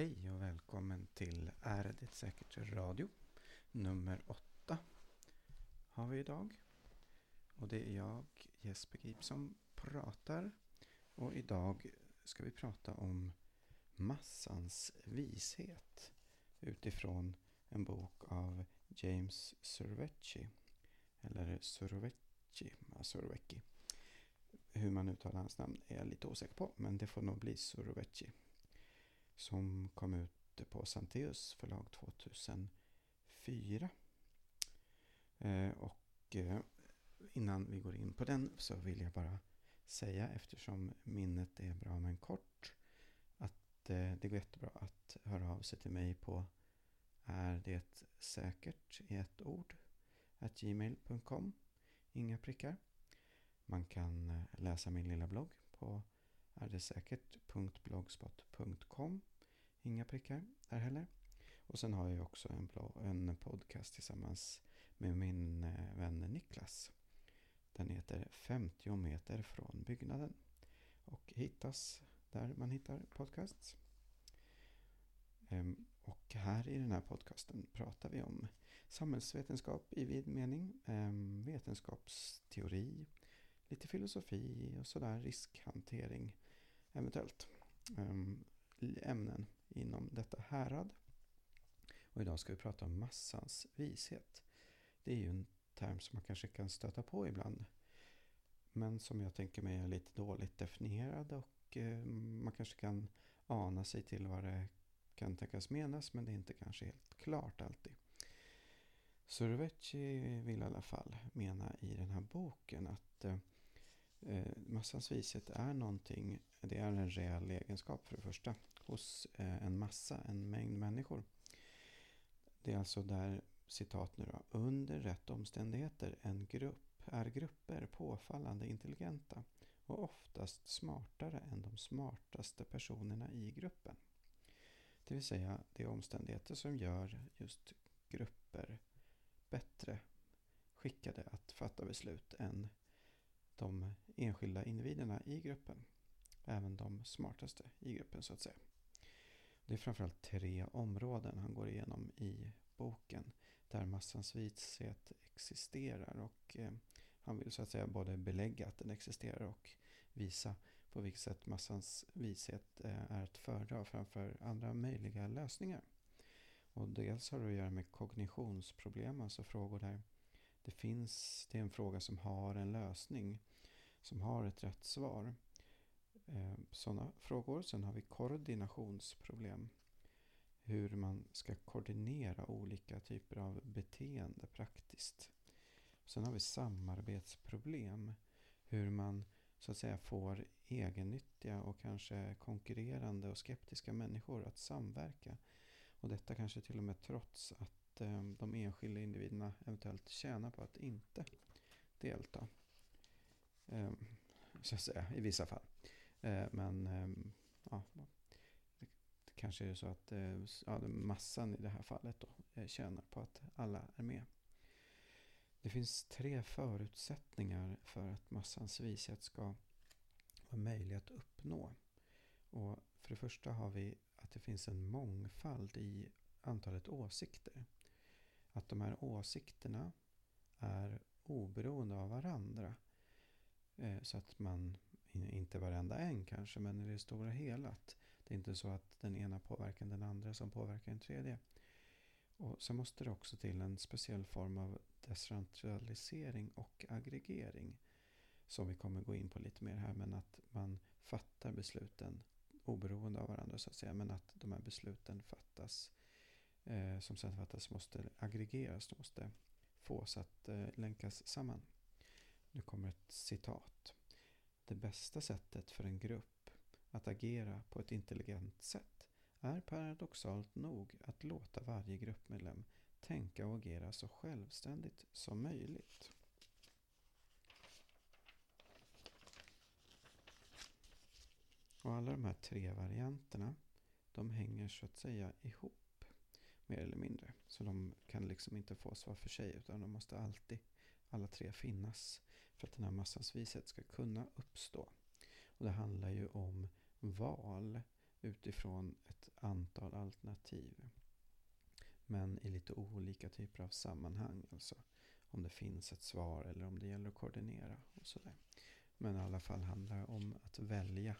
Hej och välkommen till Är det säkert radio nummer åtta har vi idag. Och det är jag, Jesper Grip, som pratar. Och idag ska vi prata om massans vishet utifrån en bok av James Survecci. Eller Survecci, Survecci. Hur man uttalar hans namn är jag lite osäker på, men det får nog bli Survecci som kom ut på Santeus förlag 2004. Eh, och eh, innan vi går in på den så vill jag bara säga, eftersom minnet är bra men kort, att eh, det går jättebra att höra av sig till mig på är det säkert i ett ord at gmail.com Inga prickar. Man kan läsa min lilla blogg på ärdesäkert.blogspot.com Inga prickar där heller. Och sen har jag också en, en podcast tillsammans med min eh, vän Niklas. Den heter 50 meter från byggnaden. Och hittas där man hittar podcasts. Ehm, och här i den här podcasten pratar vi om samhällsvetenskap i vid mening, ehm, vetenskapsteori, lite filosofi och sådär, riskhantering eventuellt. Ehm, ämnen inom detta härad. Och idag ska vi prata om massans vishet. Det är ju en term som man kanske kan stöta på ibland. Men som jag tänker mig är lite dåligt definierad och eh, man kanske kan ana sig till vad det kan tänkas menas men det är inte kanske helt klart alltid. Surveci vill i alla fall mena i den här boken att eh, eh, massans vishet är någonting, det är en reell egenskap för det första hos eh, en massa, en mängd människor. Det är alltså där, citat nu då, under rätt omständigheter en grupp är grupper påfallande intelligenta och oftast smartare än de smartaste personerna i gruppen. Det vill säga det är omständigheter som gör just grupper bättre skickade att fatta beslut än de enskilda individerna i gruppen. Även de smartaste i gruppen så att säga. Det är framförallt tre områden han går igenom i boken där massans vishet existerar och eh, han vill så att säga både belägga att den existerar och visa på vilket sätt massans vishet eh, är att föredra framför andra möjliga lösningar. Och dels har det att göra med kognitionsproblem, alltså frågor där det finns, det är en fråga som har en lösning, som har ett rätt svar. Eh, Sådana frågor. Sen har vi koordinationsproblem. Hur man ska koordinera olika typer av beteende praktiskt. Sen har vi samarbetsproblem. Hur man så att säga får egennyttiga och kanske konkurrerande och skeptiska människor att samverka. Och detta kanske till och med trots att att eh, de enskilda individerna eventuellt tjänar på att inte delta. Ehm, så att säga, i vissa fall. Eh, men ehm, ja, det kanske är så att eh, ja, massan i det här fallet då tjänar på att alla är med. Det finns tre förutsättningar för att massans vishet ska vara möjlig att uppnå. Och för det första har vi att det finns en mångfald i antalet åsikter. Att de här åsikterna är oberoende av varandra. Eh, så att man inte varenda en kanske, men i det stora hela. Att det är inte så att den ena påverkar den andra som påverkar den tredje. Och så måste det också till en speciell form av decentralisering och aggregering. Som vi kommer gå in på lite mer här, men att man fattar besluten oberoende av varandra så att säga. Men att de här besluten fattas, eh, som sedan fattas, måste aggregeras. De måste fås att eh, länkas samman. Nu kommer ett citat. Det bästa sättet för en grupp att agera på ett intelligent sätt är paradoxalt nog att låta varje gruppmedlem tänka och agera så självständigt som möjligt. Och alla de här tre varianterna de hänger så att säga ihop mer eller mindre. Så de kan liksom inte fås var för sig utan de måste alltid alla tre finnas för att den här massans vishet ska kunna uppstå. Och det handlar ju om val. utifrån ett antal alternativ. Men i lite olika typer av sammanhang. Alltså om det finns ett svar eller om det gäller att koordinera och sådär. Men i alla fall handlar det om att välja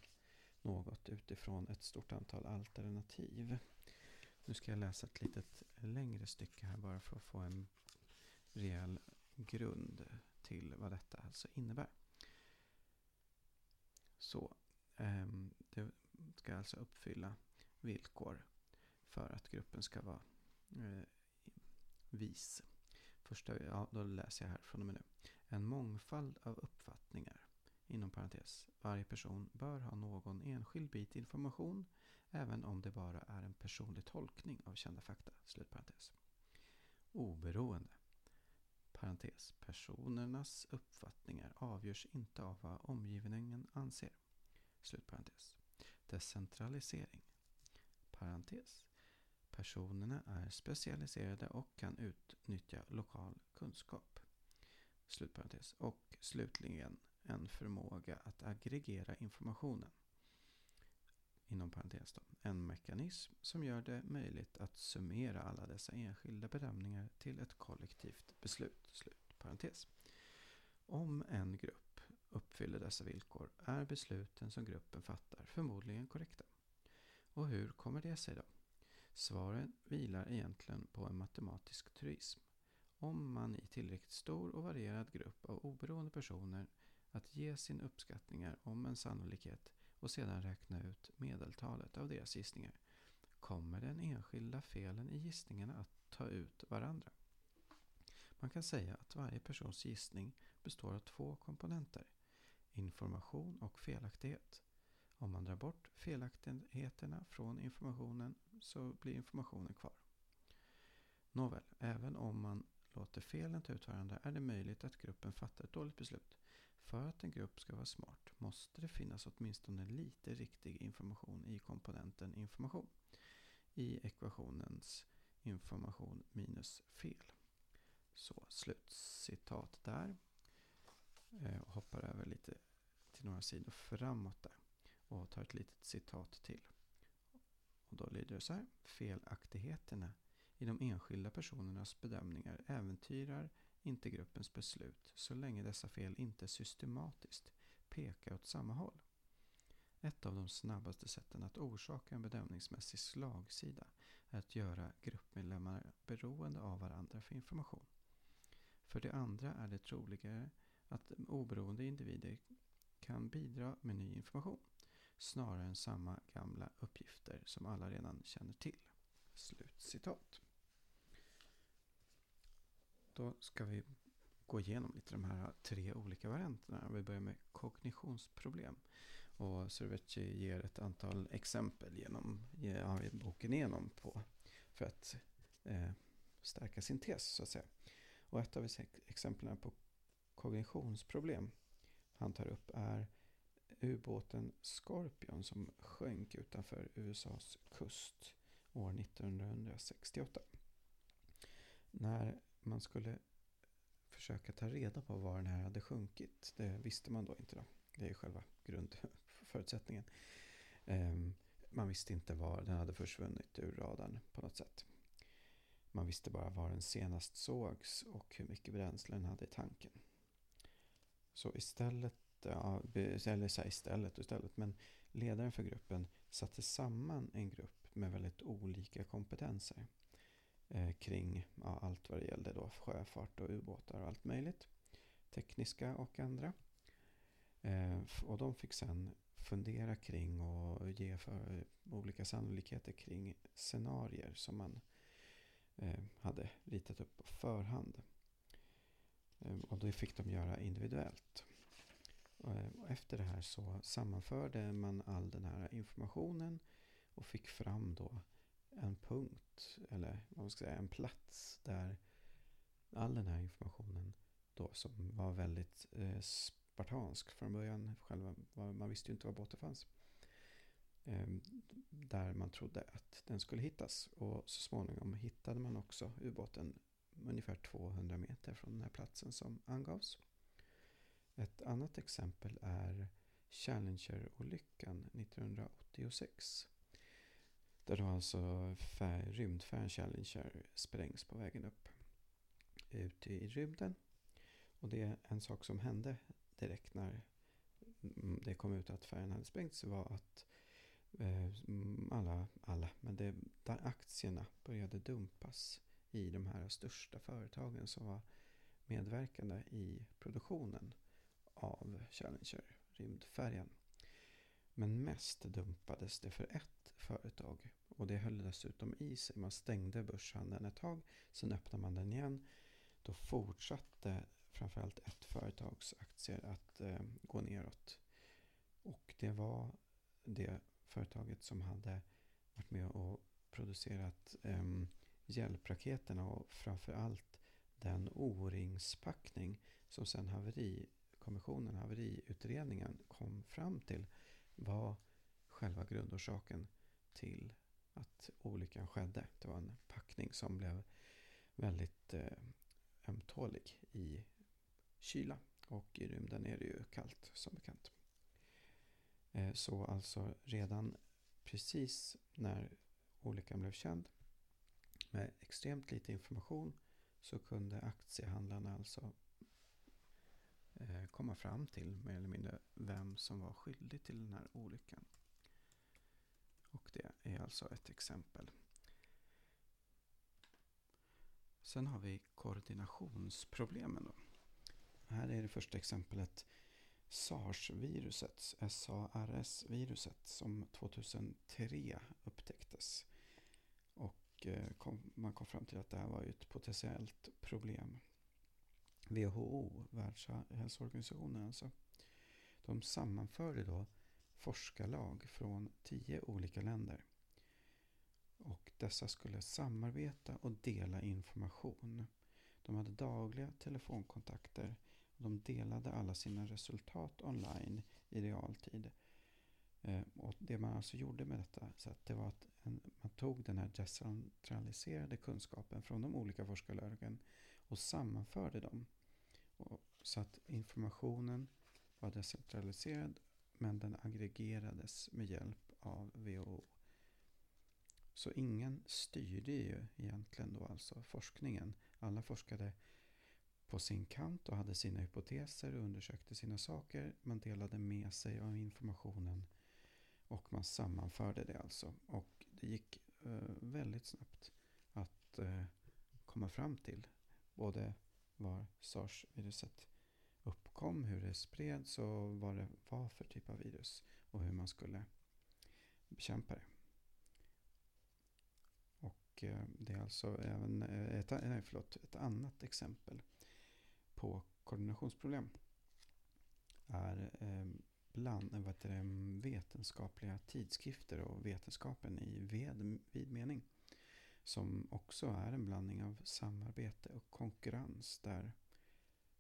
något utifrån ett stort antal alternativ. Nu ska jag läsa ett litet längre stycke här bara för att få en rejäl grund till vad detta alltså innebär. Så ehm, det ska alltså uppfylla villkor för att gruppen ska vara eh, vis. Första, ja, då läser jag här från och med nu. En mångfald av uppfattningar, inom parentes, varje person bör ha någon enskild bit information, även om det bara är en personlig tolkning av kända fakta, slutparentes. Oberoende, parentes, personernas uppfattningar avgörs inte av vad omgivningen anser, slutparentes. Decentralisering, parentes. Personerna är specialiserade och kan utnyttja lokal kunskap. Slutparentes. Och slutligen en förmåga att aggregera informationen. Inom parentes då. En mekanism som gör det möjligt att summera alla dessa enskilda bedömningar till ett kollektivt beslut. Slut parentes. Om en grupp uppfyller dessa villkor är besluten som gruppen fattar förmodligen korrekta. Och hur kommer det sig då? Svaren vilar egentligen på en matematisk truism. Om man i tillräckligt stor och varierad grupp av oberoende personer att ge sin uppskattningar om en sannolikhet och sedan räkna ut medeltalet av deras gissningar kommer den enskilda felen i gissningarna att ta ut varandra. Man kan säga att varje persons gissning består av två komponenter. Information och felaktighet. Om man drar bort felaktigheterna från informationen så blir informationen kvar. Nåväl, även om man låter felen ta ut varandra är det möjligt att gruppen fattar ett dåligt beslut. För att en grupp ska vara smart måste det finnas åtminstone lite riktig information i komponenten information. I ekvationens information minus fel. Så slutcitat där. Eh, hoppar över lite till några sidor framåt där och tar ett litet citat till. Och då lyder det så här. Felaktigheterna i de enskilda personernas bedömningar äventyrar inte gruppens beslut så länge dessa fel inte systematiskt pekar åt samma håll. Ett av de snabbaste sätten att orsaka en bedömningsmässig slagsida är att göra gruppmedlemmar beroende av varandra för information. För det andra är det troligare att oberoende individer kan bidra med ny information snarare än samma gamla uppgifter som alla redan känner till. Slutcitat. Då ska vi gå igenom lite de här tre olika varianterna. Vi börjar med kognitionsproblem. Och Cervecci ger ett antal exempel genom ja, boken igenom på för att eh, stärka sin tes så att säga. Och ett av exemplen på kognitionsproblem han tar upp är ubåten Scorpion som sjönk utanför USAs kust år 1968. När man skulle försöka ta reda på var den här hade sjunkit, det visste man då inte då. Det är själva grundförutsättningen. Ehm, man visste inte var den hade försvunnit ur radarn på något sätt. Man visste bara var den senast sågs och hur mycket bränsle den hade i tanken. Så istället eller så istället och istället, men ledaren för gruppen satte samman en grupp med väldigt olika kompetenser eh, kring ja, allt vad det gällde då sjöfart och ubåtar och allt möjligt. Tekniska och andra. Eh, och de fick sen fundera kring och ge för eh, olika sannolikheter kring scenarier som man eh, hade ritat upp på förhand. Eh, och det fick de göra individuellt. Eh, och efter det här så sammanförde man all den här informationen och fick fram då en punkt, eller man ska säga, en plats där all den här informationen då som var väldigt eh, spartansk från början. Själva, man visste ju inte var båten fanns. Eh, där man trodde att den skulle hittas. Och så småningom hittade man också ubåten ungefär 200 meter från den här platsen som angavs. Ett annat exempel är Challenger-olyckan 1986. Där då alltså fär, rymdfärjan Challenger sprängs på vägen upp ut i rymden. Och det är en sak som hände direkt när det kom ut att färjan hade sprängts var att eh, alla, alla, men det, där aktierna började dumpas i de här största företagen som var medverkande i produktionen av Challenger rymdfärjan. Men mest dumpades det för ett företag och det höll dessutom i sig. Man stängde börshandeln ett tag, sen öppnade man den igen. Då fortsatte framförallt ett företags aktier att eh, gå neråt. Och det var det företaget som hade varit med och producerat eh, hjälpraketerna och framförallt den O-ringspackning som sen haverikommissionen, haveriutredningen kom fram till var själva grundorsaken till att olyckan skedde. Det var en packning som blev väldigt eh, ömtålig i kyla. Och i rymden är det ju kallt som bekant. Eh, så alltså redan precis när olyckan blev känd med extremt lite information så kunde aktiehandlarna alltså eh, komma fram till mer eller mindre vem som var skyldig till den här olyckan. Och det är alltså ett exempel. Sen har vi koordinationsproblemen. Då. Här är det första exemplet SARS-viruset, SARS-viruset som 2003 upptäcktes. Och eh, kom, man kom fram till att det här var ett potentiellt problem. WHO, Världshälsoorganisationen alltså, de sammanförde då forskarlag från tio olika länder. Och dessa skulle samarbeta och dela information. De hade dagliga telefonkontakter och de delade alla sina resultat online i realtid. Eh, och det man alltså gjorde med detta så att det var att en, man tog den här decentraliserade kunskapen från de olika forskarlagen och sammanförde dem. Och, så att informationen var decentraliserad men den aggregerades med hjälp av WHO. Så ingen styrde ju egentligen då alltså forskningen. Alla forskade på sin kant och hade sina hypoteser och undersökte sina saker. Man delade med sig av informationen och man sammanförde det alltså. Och det gick eh, väldigt snabbt att eh, komma fram till både var sars-viruset kom, hur det spreds och vad det var för typ av virus och hur man skulle bekämpa det. Och eh, det är alltså även eh, ett, nej, förlåt, ett annat exempel på koordinationsproblem är eh, bland vad det, vetenskapliga tidskrifter och vetenskapen i ved, vid mening. Som också är en blandning av samarbete och konkurrens där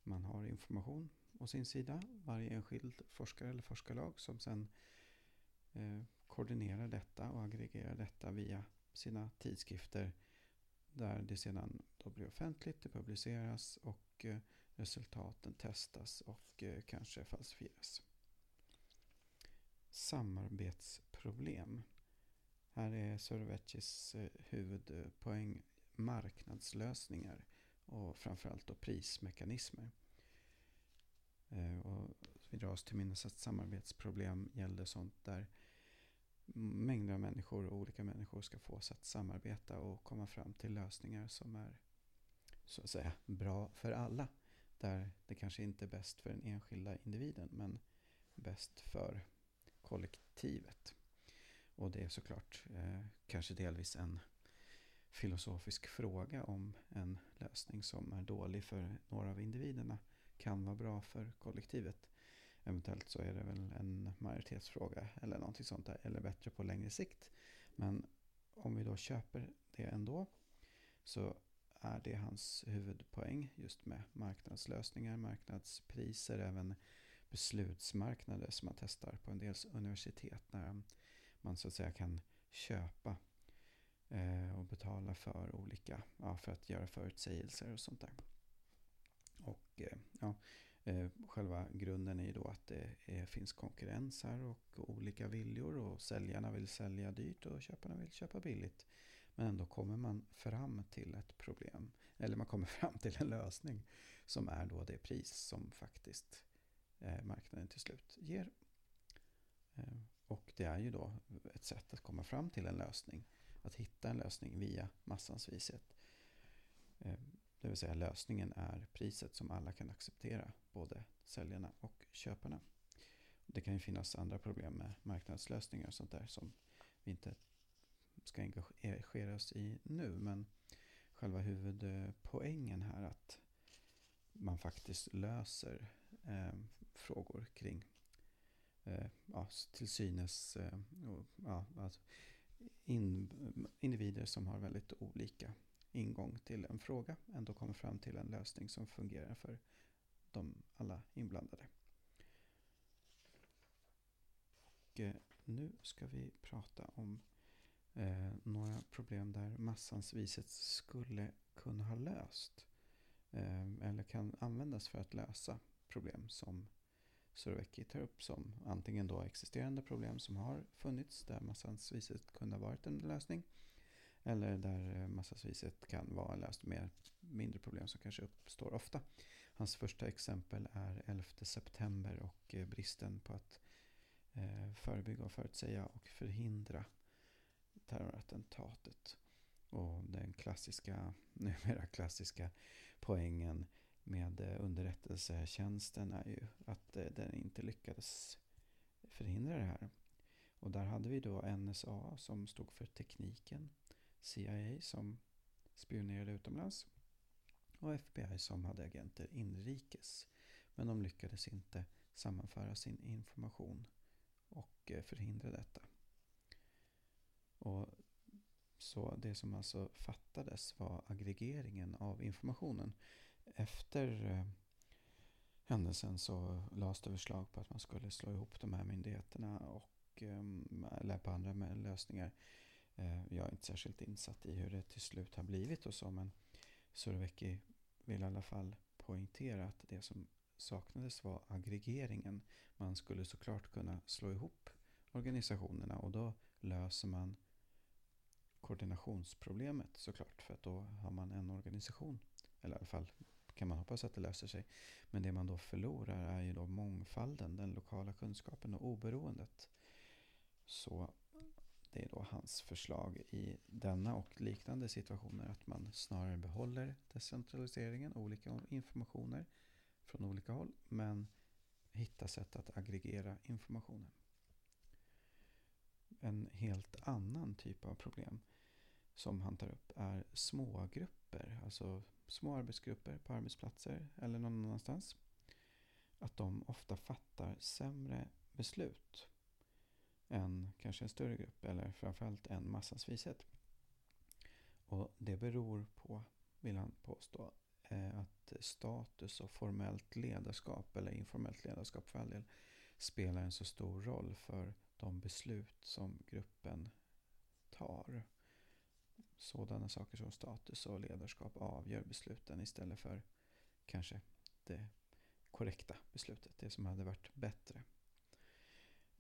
man har information å sin sida, varje enskild forskare eller forskarlag som sen eh, koordinerar detta och aggregerar detta via sina tidskrifter där det sedan då blir offentligt, det publiceras och eh, resultaten testas och eh, kanske falsifieras. Samarbetsproblem. Här är Sorovecis eh, huvudpoäng marknadslösningar och framförallt då prismekanismer. Eh, och vi drar oss till minnes att samarbetsproblem gällde sånt där mängder av människor och olika människor ska fås att samarbeta och komma fram till lösningar som är så att säga bra för alla. Där det kanske inte är bäst för den enskilda individen men bäst för kollektivet. Och det är såklart eh, kanske delvis en filosofisk fråga om en lösning som är dålig för några av individerna kan vara bra för kollektivet. Eventuellt så är det väl en majoritetsfråga eller någonting sånt där. Eller bättre på längre sikt. Men om vi då köper det ändå så är det hans huvudpoäng just med marknadslösningar, marknadspriser, även beslutsmarknader som man testar på en del universitet när man så att säga kan köpa eh, och betala för olika, ja, för att göra förutsägelser och sånt där. Och ja, eh, själva grunden är ju då att det är, finns konkurrens här och olika viljor och säljarna vill sälja dyrt och köparna vill köpa billigt. Men ändå kommer man fram till ett problem, eller man kommer fram till en lösning som är då det pris som faktiskt eh, marknaden till slut ger. Och det är ju då ett sätt att komma fram till en lösning, att hitta en lösning via massans vishet. Det vill säga lösningen är priset som alla kan acceptera, både säljarna och köparna. Det kan ju finnas andra problem med marknadslösningar och sånt där som vi inte ska engagera oss i nu. Men själva huvudpoängen här att man faktiskt löser eh, frågor kring eh, ja, till synes eh, ja, alltså in, individer som har väldigt olika ingång till en fråga ändå kommer fram till en lösning som fungerar för de alla inblandade. Och eh, nu ska vi prata om eh, några problem där massans viset skulle kunna ha löst eh, eller kan användas för att lösa problem som Surovecki tar upp som antingen då existerande problem som har funnits där massans viset kunde ha varit en lösning eller där eh, massasviset kan vara löst med mindre problem som kanske uppstår ofta. Hans första exempel är 11 september och eh, bristen på att eh, förebygga och förutsäga och förhindra terrorattentatet. Och den klassiska, numera klassiska poängen med underrättelsetjänsten är ju att den inte lyckades förhindra det här. Och där hade vi då NSA som stod för tekniken CIA som spionerade utomlands och FBI som hade agenter inrikes. Men de lyckades inte sammanföra sin information och eh, förhindra detta. Och så det som alltså fattades var aggregeringen av informationen. Efter eh, händelsen så lades det förslag på att man skulle slå ihop de här myndigheterna och ehm, eller på andra lösningar. Eh, jag är inte särskilt insatt i hur det till slut har blivit och så men Survecki vill i alla fall poängtera att det som saknades var aggregeringen. Man skulle såklart kunna slå ihop organisationerna och då löser man koordinationsproblemet såklart för att då har man en organisation. Eller i alla fall kan man hoppas att det löser sig. Men det man då förlorar är ju då mångfalden, den lokala kunskapen och oberoendet. Så det är då hans förslag i denna och liknande situationer att man snarare behåller decentraliseringen, olika informationer från olika håll, men hittar sätt att aggregera informationen. En helt annan typ av problem som han tar upp är smågrupper, alltså små arbetsgrupper på arbetsplatser eller någon annanstans. Att de ofta fattar sämre beslut än kanske en större grupp eller framförallt en massans vishet. Och det beror på, vill han påstå, eh, att status och formellt ledarskap eller informellt ledarskap för all del spelar en så stor roll för de beslut som gruppen tar. Sådana saker som status och ledarskap avgör besluten istället för kanske det korrekta beslutet, det som hade varit bättre.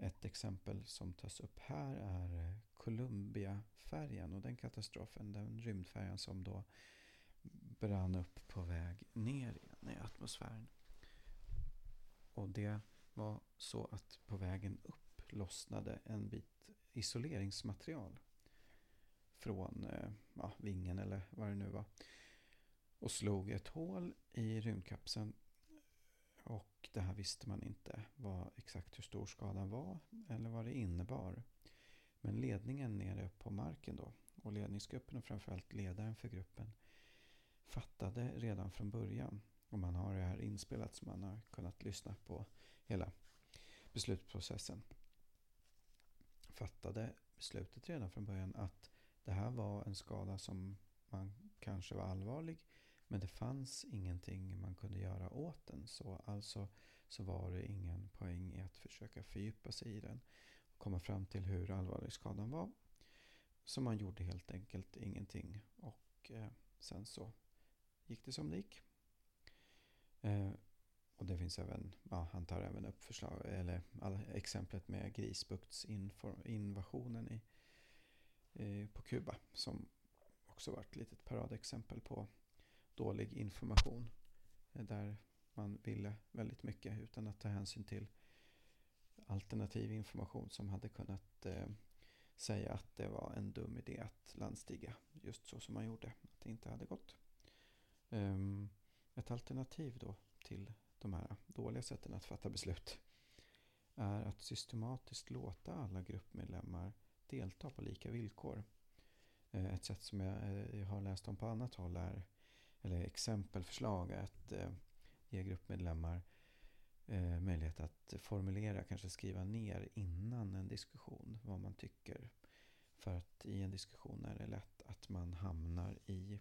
Ett exempel som tas upp här är Columbia-färjan och den katastrofen, den rymdfärjan som då brann upp på väg ner igen i atmosfären. Och det var så att på vägen upp lossnade en bit isoleringsmaterial från eh, ja, vingen eller vad det nu var och slog ett hål i rymdkapseln och det här visste man inte vad, exakt hur stor skadan var eller vad det innebar. Men ledningen nere på marken då och ledningsgruppen och framförallt ledaren för gruppen fattade redan från början och man har det här inspelat så man har kunnat lyssna på hela beslutsprocessen. Fattade beslutet redan från början att det här var en skada som man kanske var allvarlig men det fanns ingenting man kunde göra åt den. Så alltså så var det ingen poäng i att försöka fördjupa sig i den. Och komma fram till hur allvarlig skadan var. Så man gjorde helt enkelt ingenting. Och eh, sen så gick det som det gick. Eh, och det finns även, ja, han tar även upp förslag, eller alla, exemplet med Grisbuktsinvasionen i, eh, på Kuba som också varit ett litet paradexempel på dålig information. Eh, där man ville väldigt mycket utan att ta hänsyn till alternativ information som hade kunnat eh, säga att det var en dum idé att landstiga just så som man gjorde, att det inte hade gått. Um, ett alternativ då till de här dåliga sätten att fatta beslut är att systematiskt låta alla gruppmedlemmar delta på lika villkor. Eh, ett sätt som jag eh, har läst om på annat håll är, eller exempelförslag att eh, ge gruppmedlemmar eh, möjlighet att formulera, kanske skriva ner innan en diskussion vad man tycker. För att i en diskussion är det lätt att man hamnar i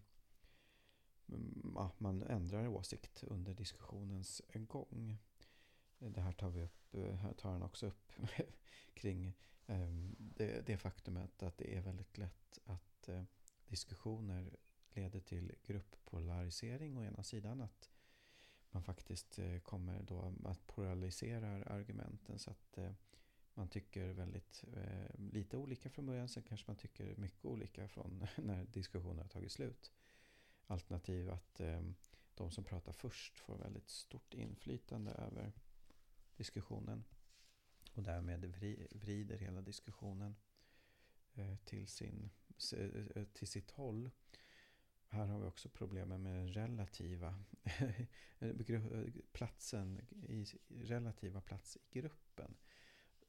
mm, ja, man ändrar åsikt under diskussionens gång. Det här tar vi upp, eh, här tar han också upp kring ehm, det, det faktumet att det är väldigt lätt att diskussioner leder till grupppolarisering å ena sidan. Att man faktiskt eh, kommer då att polarisera argumenten så att eh, man tycker väldigt eh, lite olika från början. Sen kanske man tycker mycket olika från när diskussionen har tagit slut. Alternativ att de som pratar först får väldigt stort inflytande över diskussionen. Och därmed vrider hela diskussionen till, sin, till sitt håll. Här har vi också problemen med den relativa platsen, i, relativa plats i gruppen.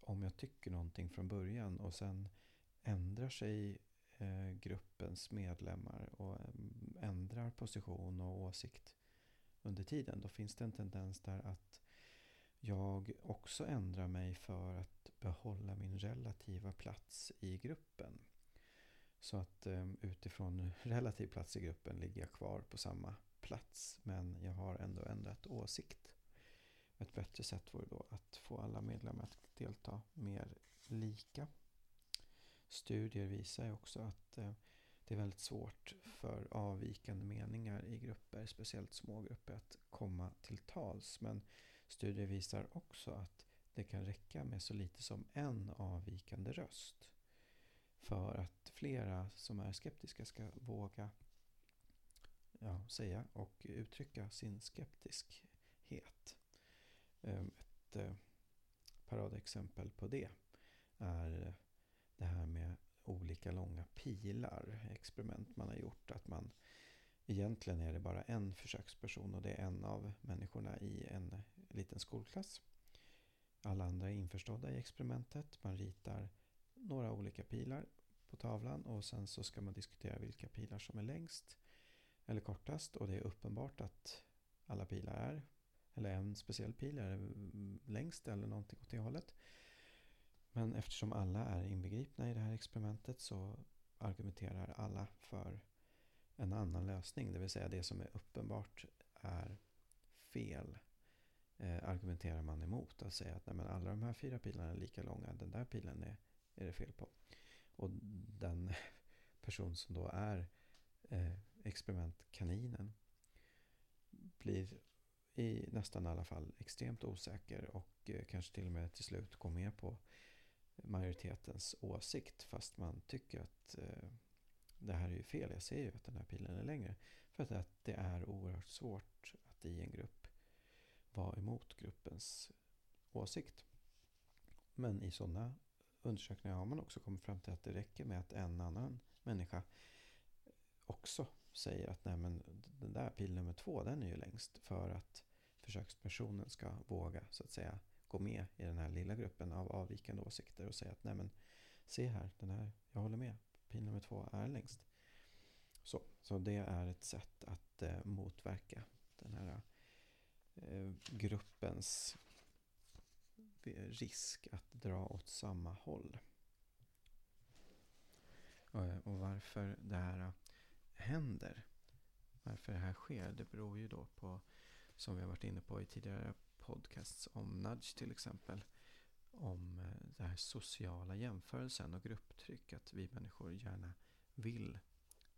Om jag tycker någonting från början och sen ändrar sig eh, gruppens medlemmar och eh, ändrar position och åsikt under tiden. Då finns det en tendens där att jag också ändrar mig för att behålla min relativa plats i gruppen. Så att eh, utifrån relativ plats i gruppen ligger jag kvar på samma plats. Men jag har ändå ändrat åsikt. Ett bättre sätt vore då att få alla medlemmar att delta mer lika. Studier visar också att eh, det är väldigt svårt för avvikande meningar i grupper, speciellt små grupper, att komma till tals. Men studier visar också att det kan räcka med så lite som en avvikande röst för att flera som är skeptiska ska våga ja, säga och uttrycka sin skeptiskhet. Ehm, ett eh, paradexempel på det är det här med olika långa pilar, experiment man har gjort. Att man Egentligen är det bara en försöksperson och det är en av människorna i en liten skolklass. Alla andra är införstådda i experimentet. Man ritar några olika pilar på tavlan och sen så ska man diskutera vilka pilar som är längst eller kortast och det är uppenbart att alla pilar är eller en speciell pil är mm, längst eller någonting åt det hållet. Men eftersom alla är inbegripna i det här experimentet så argumenterar alla för en annan lösning. Det vill säga det som är uppenbart är fel eh, argumenterar man emot. Att säga att nej, men alla de här fyra pilarna är lika långa. Den där pilen är, är det fel på. Och den person som då är eh, experimentkaninen blir i nästan alla fall extremt osäker och eh, kanske till och med till slut går med på majoritetens åsikt fast man tycker att eh, det här är ju fel, jag ser ju att den här pilen är längre. För att det är oerhört svårt att i en grupp vara emot gruppens åsikt. Men i sådana undersökningar har man också kommit fram till att det räcker med att en annan människa också säger att Nej, men den där pil nummer två den är ju längst för att försökspersonen ska våga så att säga gå med i den här lilla gruppen av avvikande åsikter och säga att Nej, men se här, den här, jag håller med, pil nummer två är längst. Så, så det är ett sätt att eh, motverka den här eh, gruppens risk att dra åt samma håll. Eh, och varför det här eh, händer, varför det här sker, det beror ju då på, som vi har varit inne på i tidigare podcasts om nudge till exempel, om eh, den här sociala jämförelsen och grupptryck, att vi människor gärna vill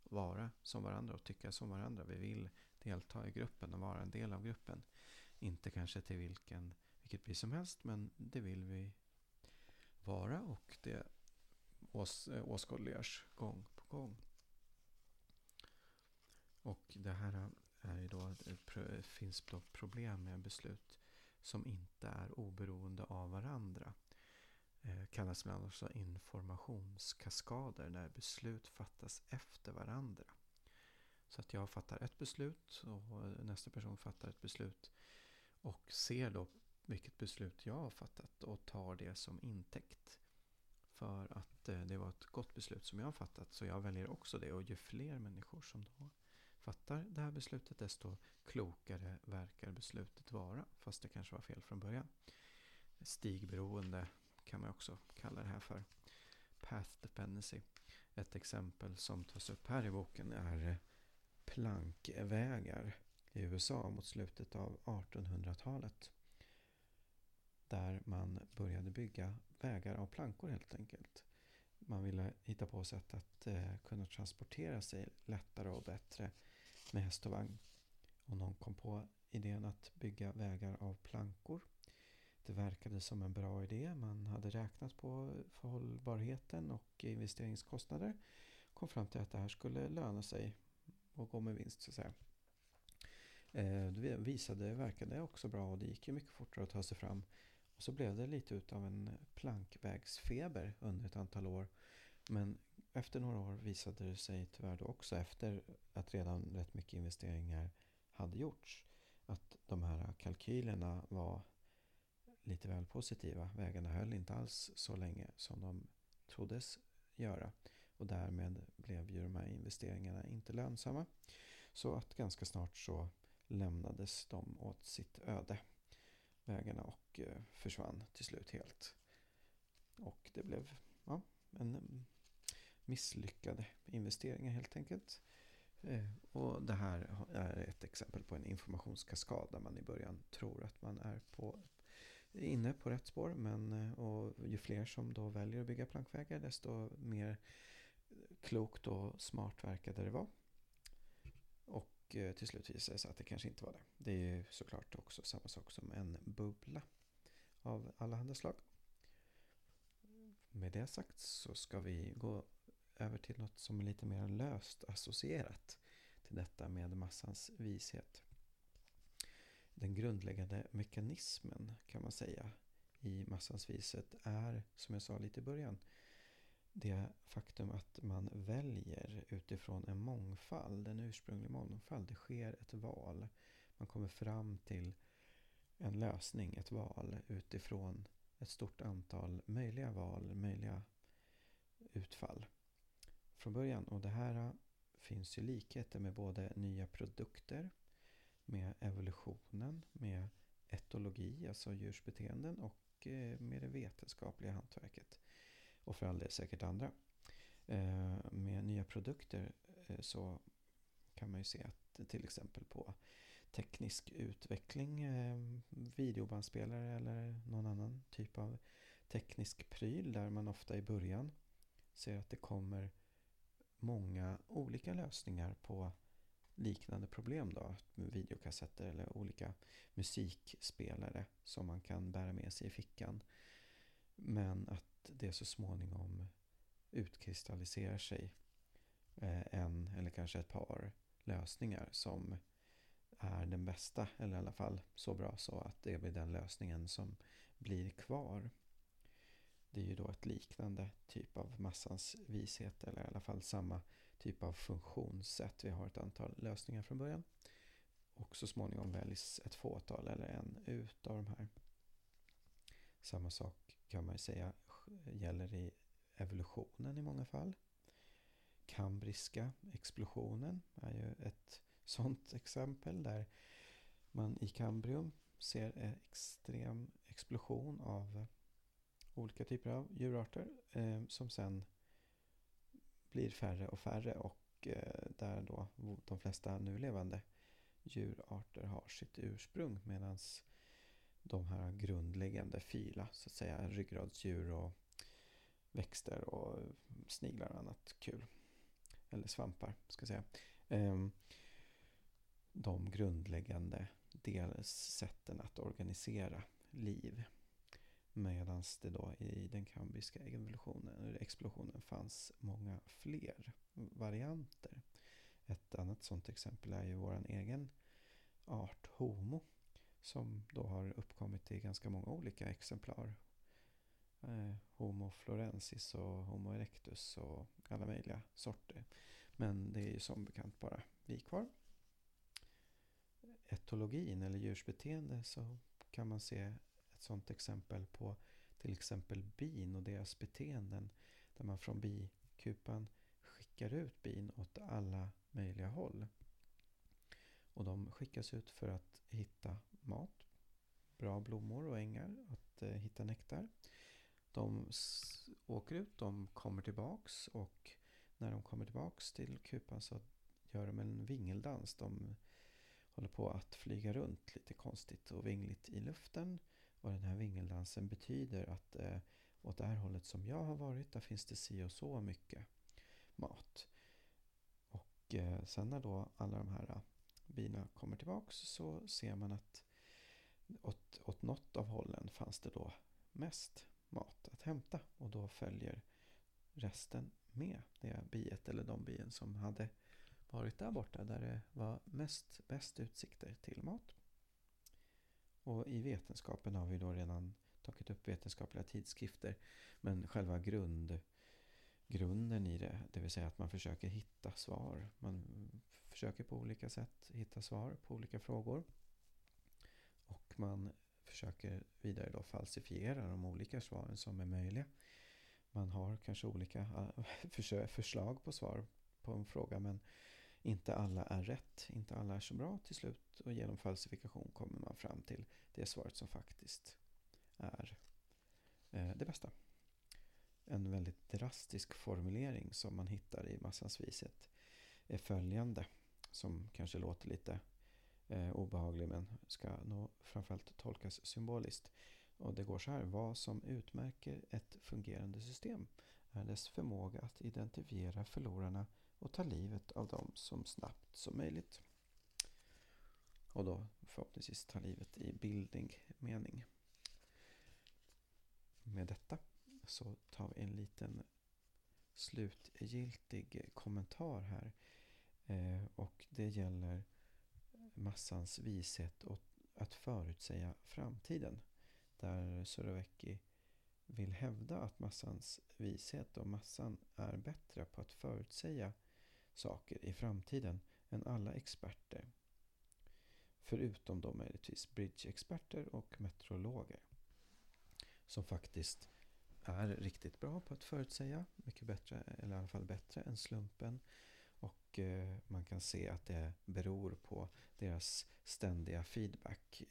vara som varandra och tycka som varandra. Vi vill delta i gruppen och vara en del av gruppen Inte kanske till vilken, vilket pris som helst, men det vill vi vara och det ås, eh, åskådliggörs gång på gång. Och det här är ju då, det eh, finns då problem med beslut som inte är oberoende av varandra. Eh, kallas ibland också informationskaskader när beslut fattas efter varandra. Så att jag fattar ett beslut och nästa person fattar ett beslut och ser då vilket beslut jag har fattat och tar det som intäkt för att eh, det var ett gott beslut som jag har fattat. Så jag väljer också det och ju fler människor som då fattar det här beslutet desto klokare verkar beslutet vara. Fast det kanske var fel från början. Stigberoende kan man också kalla det här för. Path dependency. Ett exempel som tas upp här i boken är eh, plankvägar i USA mot slutet av 1800-talet. Där man började bygga vägar av plankor helt enkelt. Man ville hitta på sätt att eh, kunna transportera sig lättare och bättre med häst och vagn. Och någon kom på idén att bygga vägar av plankor. Det verkade som en bra idé. Man hade räknat på hållbarheten och investeringskostnader. Kom fram till att det här skulle löna sig och gå med vinst så att säga. Eh, det visade, verkade också bra och det gick ju mycket fortare att ta sig fram. Och så blev det lite utav en plankvägsfeber under ett antal år. Men efter några år visade det sig tyvärr då också efter att redan rätt mycket investeringar hade gjorts att de här kalkylerna var lite väl positiva. Vägarna höll inte alls så länge som de troddes göra. Och därmed blev ju de här investeringarna inte lönsamma. Så att ganska snart så lämnades de åt sitt öde. Vägarna och eh, försvann till slut helt. Och det blev ja, en misslyckade investeringar helt enkelt. Eh, och det här är ett exempel på en informationskaskad där man i början tror att man är på, inne på rätt spår. Men, eh, och ju fler som då väljer att bygga plankvägar desto mer klokt och smart verkade det vara. Och till slut visade det sig att det kanske inte var det. Det är ju såklart också samma sak som en bubbla av alla slag. Med det sagt så ska vi gå över till något som är lite mer löst associerat till detta med massans vishet. Den grundläggande mekanismen kan man säga i massans vishet är, som jag sa lite i början, det faktum att man väljer utifrån en mångfald, en ursprunglig mångfald. Det sker ett val. Man kommer fram till en lösning, ett val utifrån ett stort antal möjliga val, möjliga utfall från början. Och det här finns ju likheter med både nya produkter, med evolutionen, med etologi, alltså djurs beteenden och eh, med det vetenskapliga hantverket. Och för all del säkert andra. Eh, med nya produkter eh, så kan man ju se att till exempel på teknisk utveckling, eh, videobandspelare eller någon annan typ av teknisk pryl där man ofta i början ser att det kommer många olika lösningar på liknande problem då. Videokassetter eller olika musikspelare som man kan bära med sig i fickan. Men att det så småningom utkristalliserar sig eh, en eller kanske ett par lösningar som är den bästa, eller i alla fall så bra så att det blir den lösningen som blir kvar. Det är ju då ett liknande typ av massans vishet eller i alla fall samma typ av funktionssätt. Vi har ett antal lösningar från början. Och så småningom väljs ett fåtal eller en ut av de här. Samma sak kan man ju säga gäller i evolutionen i många fall. Kambriska explosionen är ju ett sådant exempel där man i Kambrium ser en extrem explosion av olika typer av djurarter eh, som sen blir färre och färre och eh, där då de flesta nu levande djurarter har sitt ursprung medan de här grundläggande fyla, så att säga, ryggradsdjur och växter och sniglar och annat kul. Eller svampar, ska jag säga. Ehm, de grundläggande dels sätten att organisera liv. Medan det då i den kambriska evolutionen, explosionen fanns många fler varianter. Ett annat sådant exempel är ju vår egen art Homo som då har uppkommit i ganska många olika exemplar. Eh, Homo florensis och Homo erectus och alla möjliga sorter. Men det är ju som bekant bara vi kvar. Etologin eller djursbeteende så kan man se ett sådant exempel på till exempel bin och deras beteenden. Där man från bikupan skickar ut bin åt alla möjliga håll. Och de skickas ut för att hitta mat, bra blommor och ängar, att eh, hitta nektar. De åker ut, de kommer tillbaks och när de kommer tillbaks till kupan så gör de en vingeldans. De håller på att flyga runt lite konstigt och vingligt i luften. Och den här vingeldansen betyder att eh, åt det här hållet som jag har varit, där finns det si och så mycket mat. Och eh, sen när då alla de här eh, bina kommer tillbaks så ser man att åt, åt något av hållen fanns det då mest mat att hämta. Och då följer resten med det biet eller de bien som hade varit där borta där det var mest bäst utsikter till mat. Och i vetenskapen har vi då redan tagit upp vetenskapliga tidskrifter. Men själva grund, grunden i det, det vill säga att man försöker hitta svar. Man försöker på olika sätt hitta svar på olika frågor. Och man försöker vidare då falsifiera de olika svaren som är möjliga. Man har kanske olika ah, förslag på svar på en fråga men inte alla är rätt, inte alla är så bra till slut och genom falsifikation kommer man fram till det svaret som faktiskt är eh, det bästa. En väldigt drastisk formulering som man hittar i Massans vishet är följande som kanske låter lite eh, obehaglig men ska nog framförallt tolkas symboliskt. Och det går så här. Vad som utmärker ett fungerande system är dess förmåga att identifiera förlorarna och ta livet av dem som snabbt som möjligt. Och då förhoppningsvis ta livet i bildlig mening. Med detta så tar vi en liten slutgiltig kommentar här. Eh, och det gäller massans vishet och att förutsäga framtiden. Där Surovecki vill hävda att massans vishet och massan är bättre på att förutsäga saker i framtiden än alla experter. Förutom då möjligtvis bridge-experter och meteorologer. Som faktiskt är riktigt bra på att förutsäga. Mycket bättre, eller i alla fall bättre än slumpen. Och eh, man kan se att det beror på deras ständiga feedback.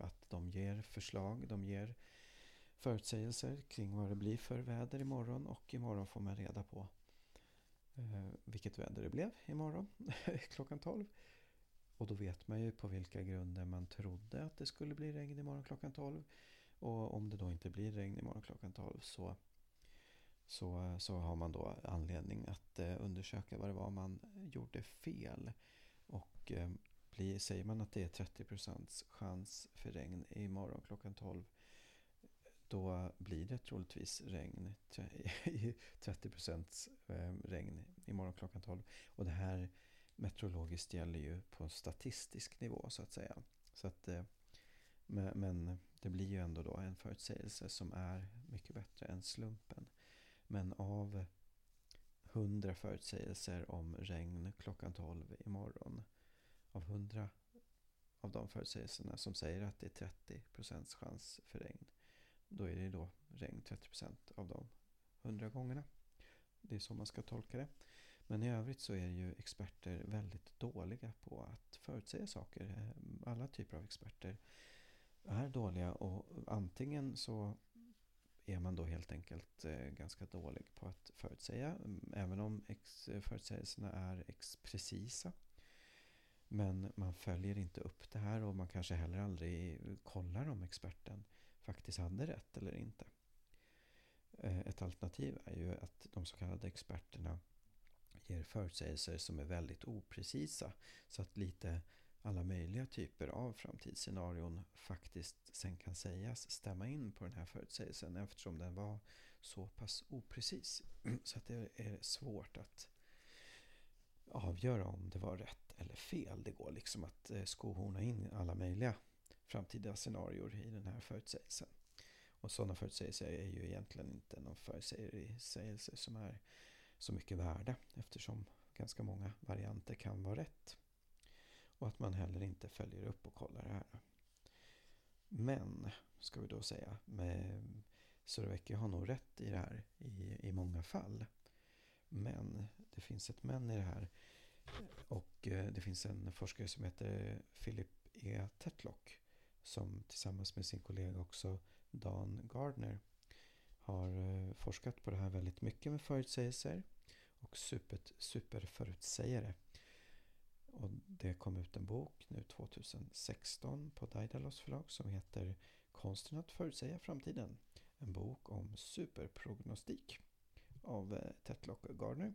Att de ger förslag, de ger förutsägelser kring vad det blir för väder imorgon. Och imorgon får man reda på eh, vilket väder det blev imorgon klockan 12. Och då vet man ju på vilka grunder man trodde att det skulle bli regn imorgon klockan 12. Och om det då inte blir regn imorgon klockan 12 så, så, så har man då anledning att eh, undersöka vad det var man gjorde fel. Och eh, blir, säger man att det är 30% chans för regn imorgon klockan 12 då blir det troligtvis regn, 30% eh, regn imorgon klockan 12. Och det här meteorologiskt gäller ju på statistisk nivå så att säga. Så att, men det blir ju ändå då en förutsägelse som är mycket bättre än slumpen. Men av 100 förutsägelser om regn klockan 12 imorgon. Av 100 av de förutsägelserna som säger att det är 30% chans för regn då är det då regn 30% av de 100 gångerna. Det är så man ska tolka det. Men i övrigt så är ju experter väldigt dåliga på att förutsäga saker. Alla typer av experter är dåliga och antingen så är man då helt enkelt eh, ganska dålig på att förutsäga. Mm, även om eh, förutsägelserna är precisa. Men man följer inte upp det här och man kanske heller aldrig kollar om experten faktiskt hade rätt eller inte. Eh, ett alternativ är ju att de så kallade experterna ger förutsägelser som är väldigt oprecisa. Så att lite alla möjliga typer av framtidsscenarion faktiskt sen kan sägas stämma in på den här förutsägelsen eftersom den var så pass oprecis. Så att det är svårt att avgöra om det var rätt eller fel. Det går liksom att eh, skohorna in alla möjliga framtida scenarier i den här förutsägelsen. Och sådana förutsägelser är ju egentligen inte någon förutsägelse som är så mycket värda eftersom ganska många varianter kan vara rätt. Och att man heller inte följer upp och kollar det här. Men, ska vi då säga, Surovecki har nog rätt i det här i, i många fall. Men det finns ett men i det här. Och eh, det finns en forskare som heter Philip E. Tetlock som tillsammans med sin kollega också Dan Gardner har eh, forskat på det här väldigt mycket med förutsägelser och super, superförutsägare. Och det kom ut en bok nu 2016 på Daidalos förlag som heter Konsten att förutsäga framtiden. En bok om superprognostik av eh, Tetlock och Gardner.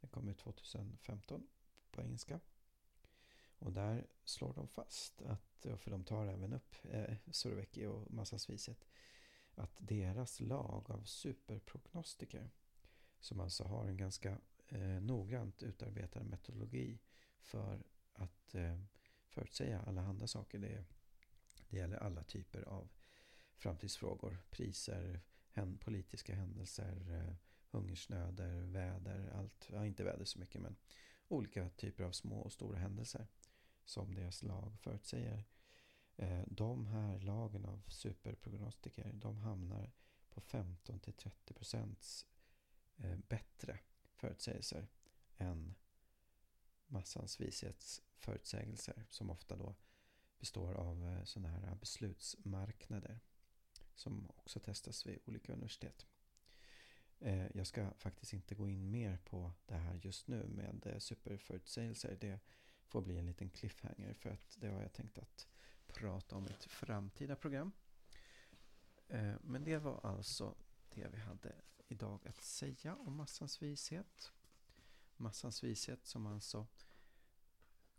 Den kom ut 2015 på engelska. Och där slår de fast att, för de tar även upp eh, Surovecki och massasviset, att deras lag av superprognostiker, som alltså har en ganska eh, noggrant utarbetad metodologi för att eh, förutsäga alla andra saker. Det, det gäller alla typer av framtidsfrågor, priser, hän, politiska händelser, eh, hungersnöder, väder, allt. Ja, inte väder så mycket men olika typer av små och stora händelser som deras lag förutsäger. Eh, de här lagen av superprognostiker de hamnar på 15 30 procents eh, bättre förutsägelser än massans vishetsförutsägelser som ofta då består av eh, sådana här beslutsmarknader som också testas vid olika universitet. Eh, jag ska faktiskt inte gå in mer på det här just nu med eh, superförutsägelser. Det får bli en liten cliffhanger för att det har jag tänkt att prata om i ett framtida program. Men det var alltså det vi hade idag att säga om massans vishet. Massans vishet som alltså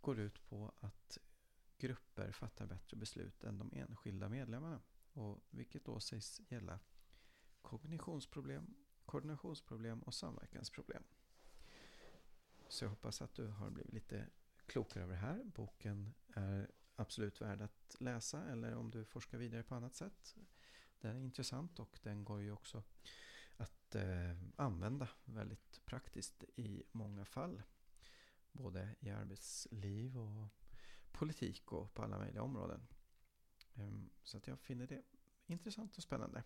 går ut på att grupper fattar bättre beslut än de enskilda medlemmarna. Och vilket då sägs gälla kognitionsproblem, koordinationsproblem och samverkansproblem. Så jag hoppas att du har blivit lite klokare över det här. Boken är absolut värd att läsa eller om du forskar vidare på annat sätt. Den är intressant och den går ju också att eh, använda väldigt praktiskt i många fall. Både i arbetsliv och politik och på alla möjliga områden. Ehm, så att jag finner det intressant och spännande.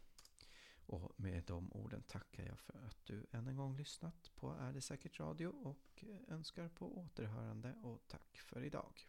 Och med de orden tackar jag för att du än en gång lyssnat på Är det säkert radio och önskar på återhörande och tack för idag.